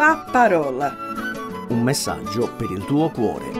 La parola. Un messaggio per il tuo cuore.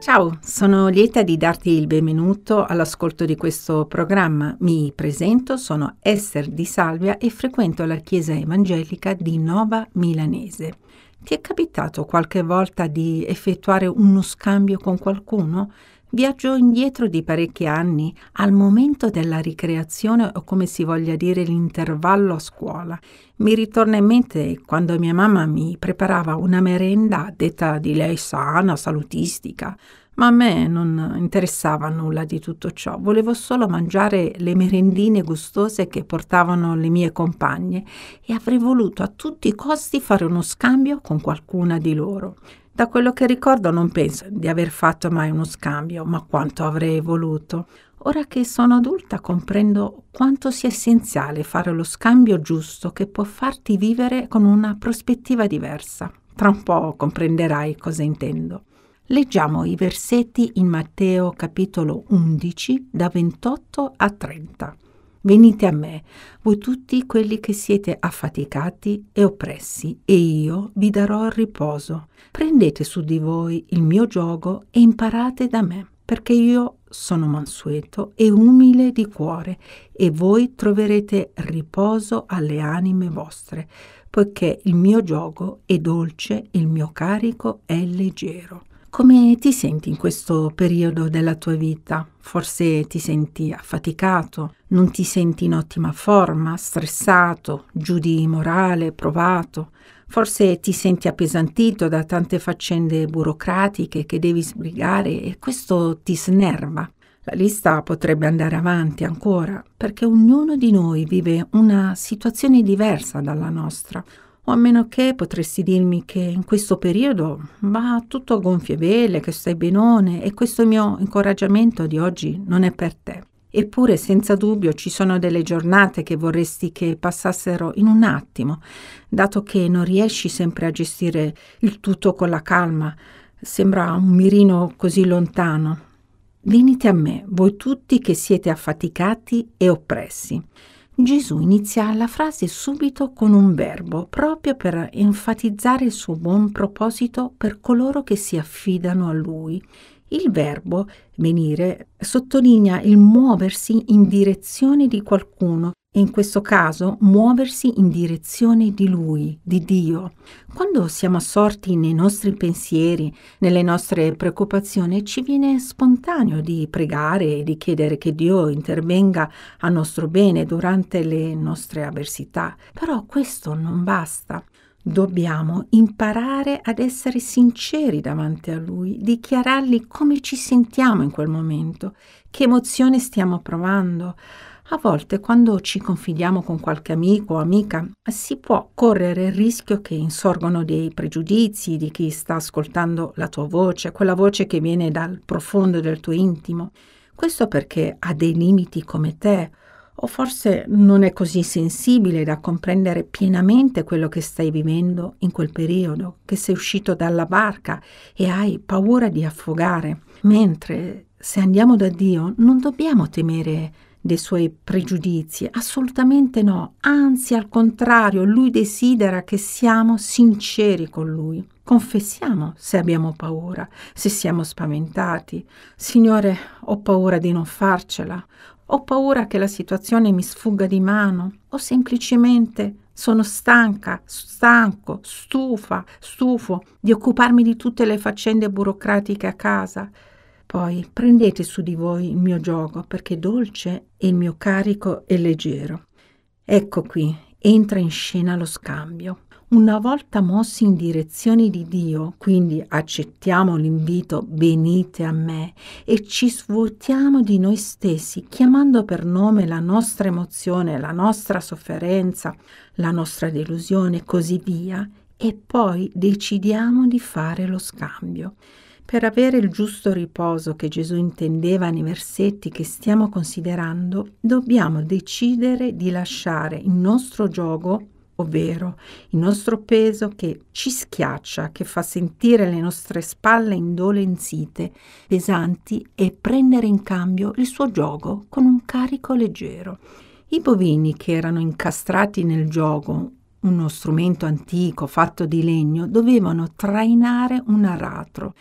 Ciao, sono lieta di darti il benvenuto all'ascolto di questo programma. Mi presento, sono Esther di Salvia e frequento la Chiesa Evangelica di Nova Milanese. Ti è capitato qualche volta di effettuare uno scambio con qualcuno? Viaggio indietro di parecchi anni, al momento della ricreazione o come si voglia dire l'intervallo a scuola. Mi ritorna in mente quando mia mamma mi preparava una merenda detta di lei sana, salutistica, ma a me non interessava nulla di tutto ciò, volevo solo mangiare le merendine gustose che portavano le mie compagne e avrei voluto a tutti i costi fare uno scambio con qualcuna di loro. Da quello che ricordo non penso di aver fatto mai uno scambio, ma quanto avrei voluto. Ora che sono adulta comprendo quanto sia essenziale fare lo scambio giusto che può farti vivere con una prospettiva diversa. Tra un po' comprenderai cosa intendo. Leggiamo i versetti in Matteo capitolo 11 da 28 a 30. Venite a me, voi tutti quelli che siete affaticati e oppressi, e io vi darò il riposo. Prendete su di voi il mio giogo e imparate da me, perché io sono mansueto e umile di cuore, e voi troverete riposo alle anime vostre, poiché il mio giogo è dolce il mio carico è leggero. Come ti senti in questo periodo della tua vita? Forse ti senti affaticato, non ti senti in ottima forma, stressato, giù di morale, provato. Forse ti senti appesantito da tante faccende burocratiche che devi sbrigare e questo ti snerva. La lista potrebbe andare avanti ancora, perché ognuno di noi vive una situazione diversa dalla nostra, a meno che potresti dirmi che in questo periodo va tutto a gonfie vele, che stai benone e questo mio incoraggiamento di oggi non è per te. Eppure senza dubbio ci sono delle giornate che vorresti che passassero in un attimo, dato che non riesci sempre a gestire il tutto con la calma, sembra un mirino così lontano. Venite a me, voi tutti che siete affaticati e oppressi. Gesù inizia la frase subito con un verbo, proprio per enfatizzare il suo buon proposito per coloro che si affidano a lui. Il verbo venire sottolinea il muoversi in direzione di qualcuno in questo caso muoversi in direzione di Lui, di Dio. Quando siamo assorti nei nostri pensieri, nelle nostre preoccupazioni, ci viene spontaneo di pregare e di chiedere che Dio intervenga a nostro bene durante le nostre avversità. Però questo non basta. Dobbiamo imparare ad essere sinceri davanti a Lui, dichiarargli come ci sentiamo in quel momento, che emozione stiamo provando a volte quando ci confidiamo con qualche amico o amica si può correre il rischio che insorgono dei pregiudizi di chi sta ascoltando la tua voce, quella voce che viene dal profondo del tuo intimo. Questo perché ha dei limiti come te o forse non è così sensibile da comprendere pienamente quello che stai vivendo in quel periodo, che sei uscito dalla barca e hai paura di affogare. Mentre se andiamo da Dio non dobbiamo temere dei suoi pregiudizi, assolutamente no, anzi al contrario, lui desidera che siamo sinceri con lui. Confessiamo se abbiamo paura, se siamo spaventati. Signore, ho paura di non farcela, ho paura che la situazione mi sfugga di mano. O semplicemente sono stanca, stanco, stufa, stufo di occuparmi di tutte le faccende burocratiche a casa poi prendete su di voi il mio gioco, perché dolce e il mio carico è leggero. Ecco qui, entra in scena lo scambio. Una volta mossi in direzione di Dio, quindi accettiamo l'invito venite a me e ci svuotiamo di noi stessi, chiamando per nome la nostra emozione, la nostra sofferenza, la nostra delusione e così via, e poi decidiamo di fare lo scambio. Per avere il giusto riposo che Gesù intendeva nei versetti che stiamo considerando, dobbiamo decidere di lasciare il nostro gioco, ovvero il nostro peso che ci schiaccia, che fa sentire le nostre spalle indolenzite, pesanti, e prendere in cambio il suo gioco con un carico leggero. I bovini che erano incastrati nel gioco uno strumento antico fatto di legno, dovevano trainare un aratro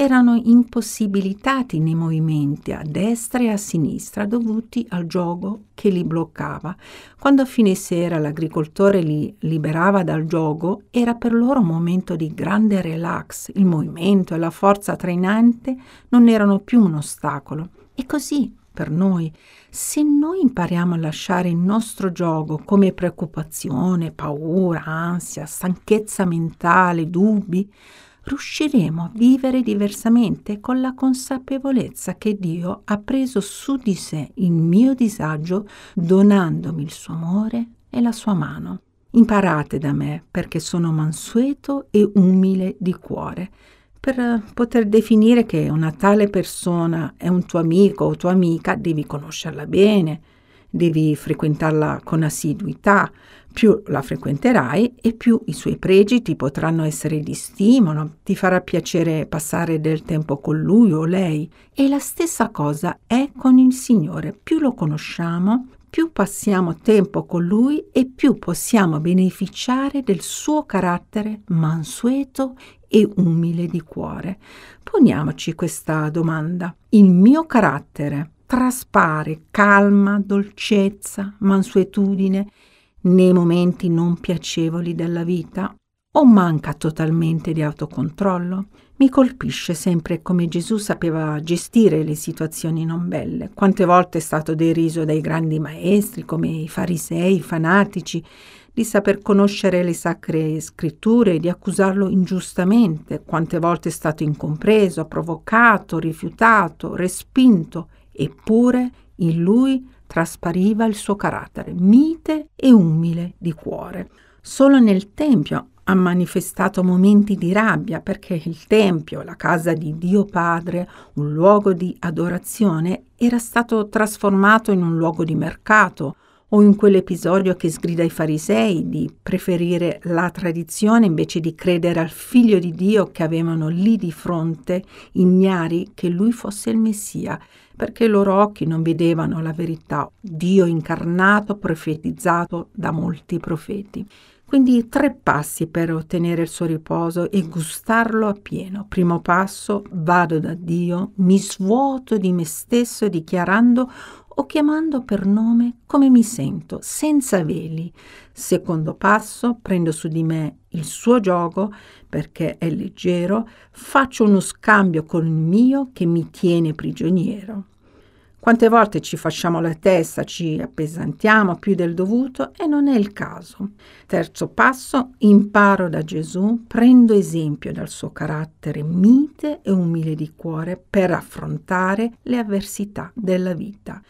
erano impossibilitati nei movimenti a destra e a sinistra dovuti al gioco che li bloccava. Quando a fine sera l'agricoltore li liberava dal gioco, era per loro un momento di grande relax. Il movimento e la forza trainante non erano più un ostacolo. E così per noi. Se noi impariamo a lasciare il nostro gioco come preoccupazione, paura, ansia, stanchezza mentale, dubbi, riusciremo a vivere diversamente con la consapevolezza che Dio ha preso su di sé il mio disagio donandomi il suo amore e la sua mano. Imparate da me perché sono mansueto e umile di cuore per poter definire che una tale persona è un tuo amico o tua amica devi conoscerla bene, devi frequentarla con assiduità, più la frequenterai e più i suoi pregi ti potranno essere di stimolo, ti farà piacere passare del tempo con lui o lei. E la stessa cosa è con il Signore. Più lo conosciamo, più passiamo tempo con lui e più possiamo beneficiare del suo carattere mansueto e umile di cuore. Poniamoci questa domanda. Il mio carattere traspare calma, dolcezza, mansuetudine nei momenti non piacevoli della vita o manca totalmente di autocontrollo? Mi colpisce sempre come Gesù sapeva gestire le situazioni non belle. Quante volte è stato deriso dai grandi maestri come i farisei, i fanatici, di saper conoscere le sacre scritture e di accusarlo ingiustamente. Quante volte è stato incompreso, provocato, rifiutato, respinto. Eppure in lui traspariva il suo carattere mite e umile di cuore. Solo nel Tempio ha manifestato momenti di rabbia perché il Tempio, la casa di Dio Padre, un luogo di adorazione, era stato trasformato in un luogo di mercato, o in quell'episodio che sgrida i farisei di preferire la tradizione invece di credere al figlio di Dio che avevano lì di fronte, ignari che lui fosse il Messia perché i loro occhi non vedevano la verità, Dio incarnato, profetizzato da molti profeti. Quindi tre passi per ottenere il suo riposo e gustarlo appieno. Primo passo, vado da Dio, mi svuoto di me stesso dichiarando o chiamando per nome come mi sento, senza veli. Secondo passo, prendo su di me il suo gioco perché è leggero, faccio uno scambio con il mio che mi tiene prigioniero. Quante volte ci facciamo la testa, ci appesantiamo più del dovuto e non è il caso. Terzo passo, imparo da Gesù, prendo esempio dal suo carattere mite e umile di cuore per affrontare le avversità della vita.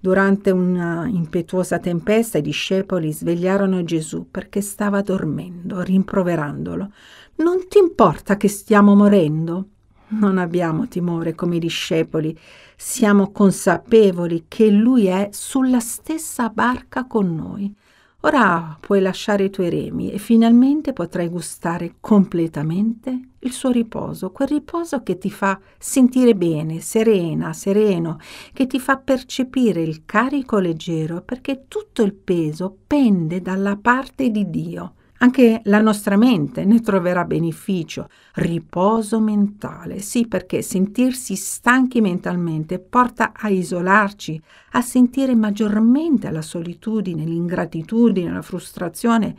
Durante una impetuosa tempesta i discepoli svegliarono Gesù perché stava dormendo, rimproverandolo. Non ti importa che stiamo morendo? Non abbiamo timore come i discepoli, siamo consapevoli che Lui è sulla stessa barca con noi. Ora puoi lasciare i tuoi remi e finalmente potrai gustare completamente il suo riposo, quel riposo che ti fa sentire bene, serena, sereno, che ti fa percepire il carico leggero perché tutto il peso pende dalla parte di Dio. Anche la nostra mente ne troverà beneficio, riposo mentale, sì perché sentirsi stanchi mentalmente porta a isolarci, a sentire maggiormente la solitudine, l'ingratitudine, la frustrazione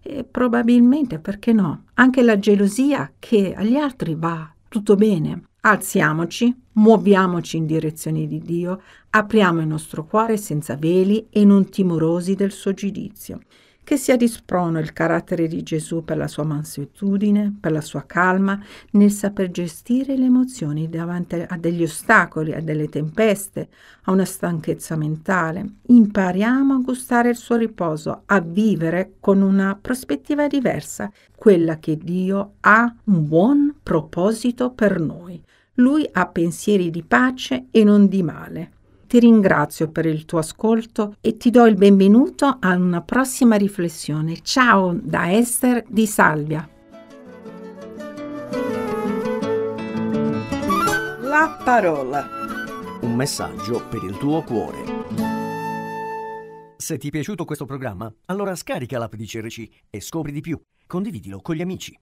e probabilmente, perché no, anche la gelosia che agli altri va tutto bene. Alziamoci, muoviamoci in direzione di Dio, apriamo il nostro cuore senza veli e non timorosi del suo giudizio che sia di sprono il carattere di Gesù per la sua mansuetudine, per la sua calma, nel saper gestire le emozioni davanti a degli ostacoli, a delle tempeste, a una stanchezza mentale. Impariamo a gustare il suo riposo, a vivere con una prospettiva diversa, quella che Dio ha un buon proposito per noi. Lui ha pensieri di pace e non di male. Ti ringrazio per il tuo ascolto e ti do il benvenuto a una prossima riflessione. Ciao da Esther di Salvia. La parola. Un messaggio per il tuo cuore. Se ti è piaciuto questo programma, allora scarica l'app di CRC e scopri di più. Condividilo con gli amici.